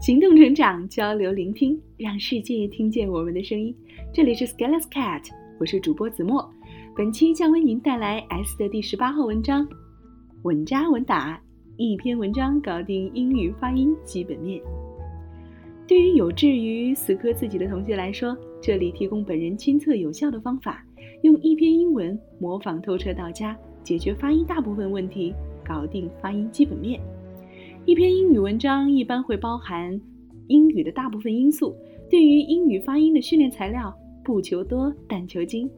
行动成长，交流聆听，让世界听见我们的声音。这里是 Scaleless Cat，我是主播子墨。本期将为您带来 S 的第十八号文章，稳扎稳打，一篇文章搞定英语发音基本面。对于有志于死磕自己的同学来说，这里提供本人亲测有效的方法，用一篇英文模仿透彻到家，解决发音大部分问题，搞定发音基本面。一篇英语文章一般会包含英语的大部分因素。对于英语发音的训练材料，不求多，但求精。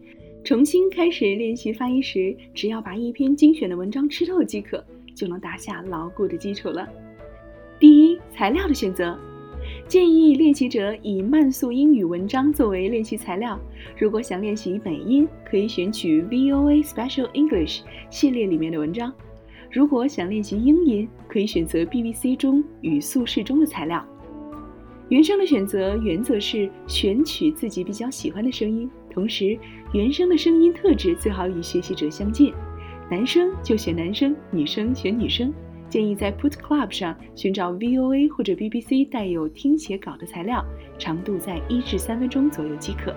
重新开始练习发音时，只要把一篇精选的文章吃透即可，就能打下牢固的基础了。第一，材料的选择，建议练习者以慢速英语文章作为练习材料。如果想练习美音，可以选取 VOA Special English 系列里面的文章。如果想练习英音，可以选择 BBC 中语速适中的材料。原声的选择原则是选取自己比较喜欢的声音，同时原声的声音特质最好与学习者相近。男生就选男生，女生选女生。建议在 Put Club 上寻找 VOA 或者 BBC 带有听写稿的材料，长度在一至三分钟左右即可。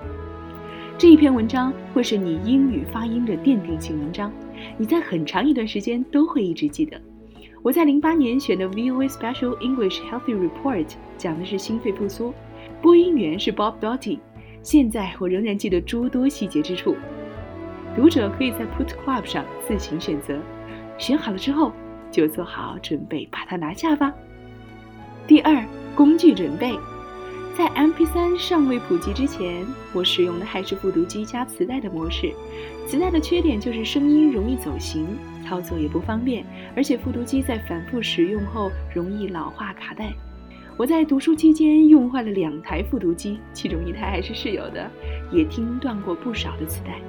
这一篇文章会是你英语发音的奠定性文章。你在很长一段时间都会一直记得。我在零八年选的 VOA Special English Healthy Report 讲的是心肺复苏，播音员是 Bob Dotty。现在我仍然记得诸多细节之处。读者可以在 Put Club 上自行选择，选好了之后就做好准备把它拿下吧。第二，工具准备。在 MP3 尚未普及之前，我使用的还是复读机加磁带的模式。磁带的缺点就是声音容易走形，操作也不方便，而且复读机在反复使用后容易老化卡带。我在读书期间用坏了两台复读机，其中一台还是室友的，也听断过不少的磁带。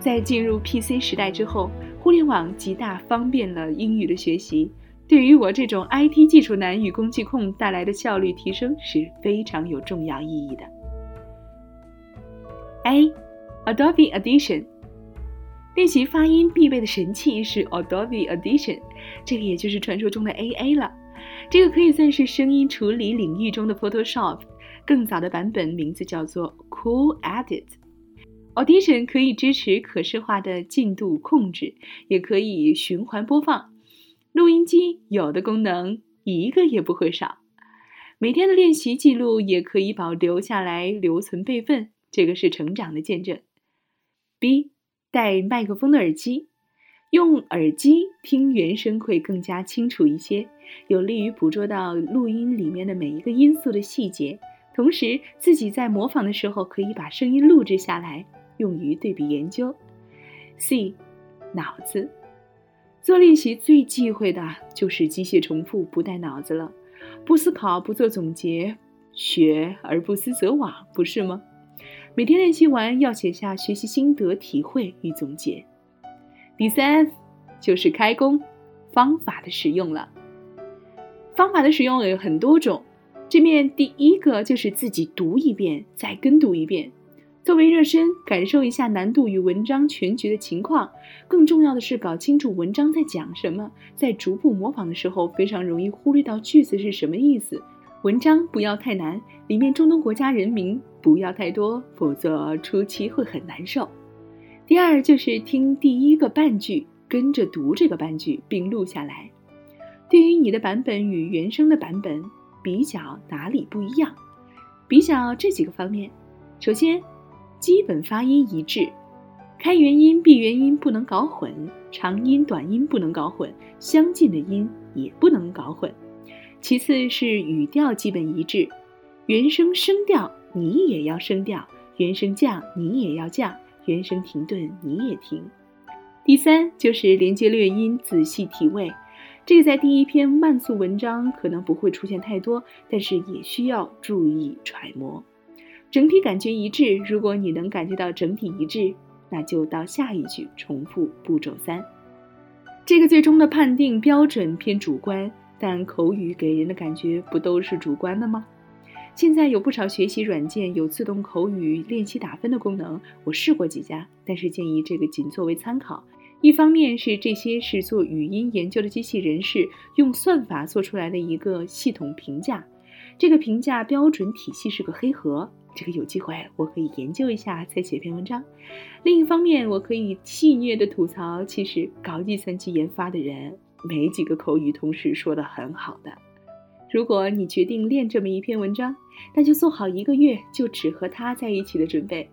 在进入 PC 时代之后，互联网极大方便了英语的学习。对于我这种 IT 技术男与工具控带来的效率提升是非常有重要意义的。A，Adobe Audition，练习发音必备的神器是 Adobe Audition，这个也就是传说中的 AA 了。这个可以算是声音处理领域中的 Photoshop，更早的版本名字叫做 Cool Edit。Audition 可以支持可视化的进度控制，也可以循环播放。录音机有的功能一个也不会少，每天的练习记录也可以保留下来留存备份，这个是成长的见证。B，戴麦克风的耳机，用耳机听原声会更加清楚一些，有利于捕捉到录音里面的每一个音素的细节，同时自己在模仿的时候可以把声音录制下来，用于对比研究。C，脑子。做练习最忌讳的就是机械重复，不带脑子了，不思考，不做总结，学而不思则罔，不是吗？每天练习完要写下学习心得、体会与总结。第三就是开工，方法的使用了。方法的使用有很多种，这面第一个就是自己读一遍，再跟读一遍。作为热身，感受一下难度与文章全局的情况。更重要的是，搞清楚文章在讲什么。在逐步模仿的时候，非常容易忽略到句子是什么意思。文章不要太难，里面中东国家人名不要太多，否则初期会很难受。第二就是听第一个半句，跟着读这个半句，并录下来。对于你的版本与原声的版本比较哪里不一样？比较这几个方面，首先。基本发音一致，开元音、闭元音不能搞混，长音、短音不能搞混，相近的音也不能搞混。其次是语调基本一致，原声升调你也要升调，原声降你也要降，原声停顿你也停。第三就是连接略音，仔细体味。这个在第一篇慢速文章可能不会出现太多，但是也需要注意揣摩。整体感觉一致，如果你能感觉到整体一致，那就到下一句重复步骤三。这个最终的判定标准偏主观，但口语给人的感觉不都是主观的吗？现在有不少学习软件有自动口语练习打分的功能，我试过几家，但是建议这个仅作为参考。一方面是这些是做语音研究的机器人士用算法做出来的一个系统评价。这个评价标准体系是个黑盒。这个有机会我可以研究一下，再写篇文章。另一方面，我可以戏谑的吐槽，其实搞计算机研发的人没几个口语同时说的很好的。如果你决定练这么一篇文章，那就做好一个月就只和他在一起的准备。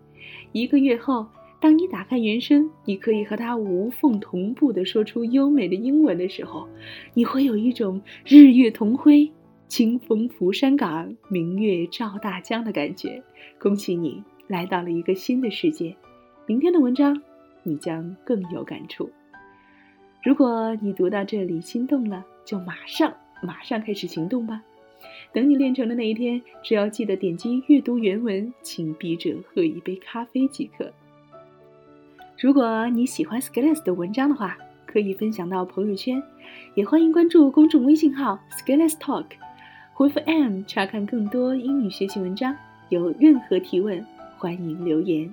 一个月后，当你打开原声，你可以和他无缝同步的说出优美的英文的时候，你会有一种日月同辉。清风拂山岗，明月照大江的感觉。恭喜你来到了一个新的世界。明天的文章，你将更有感触。如果你读到这里心动了，就马上马上开始行动吧。等你练成的那一天，只要记得点击阅读原文，请笔者喝一杯咖啡即可。如果你喜欢 Skills 的文章的话，可以分享到朋友圈，也欢迎关注公众微信号 Skills Talk。回复 M 查看更多英语学习文章，有任何提问，欢迎留言。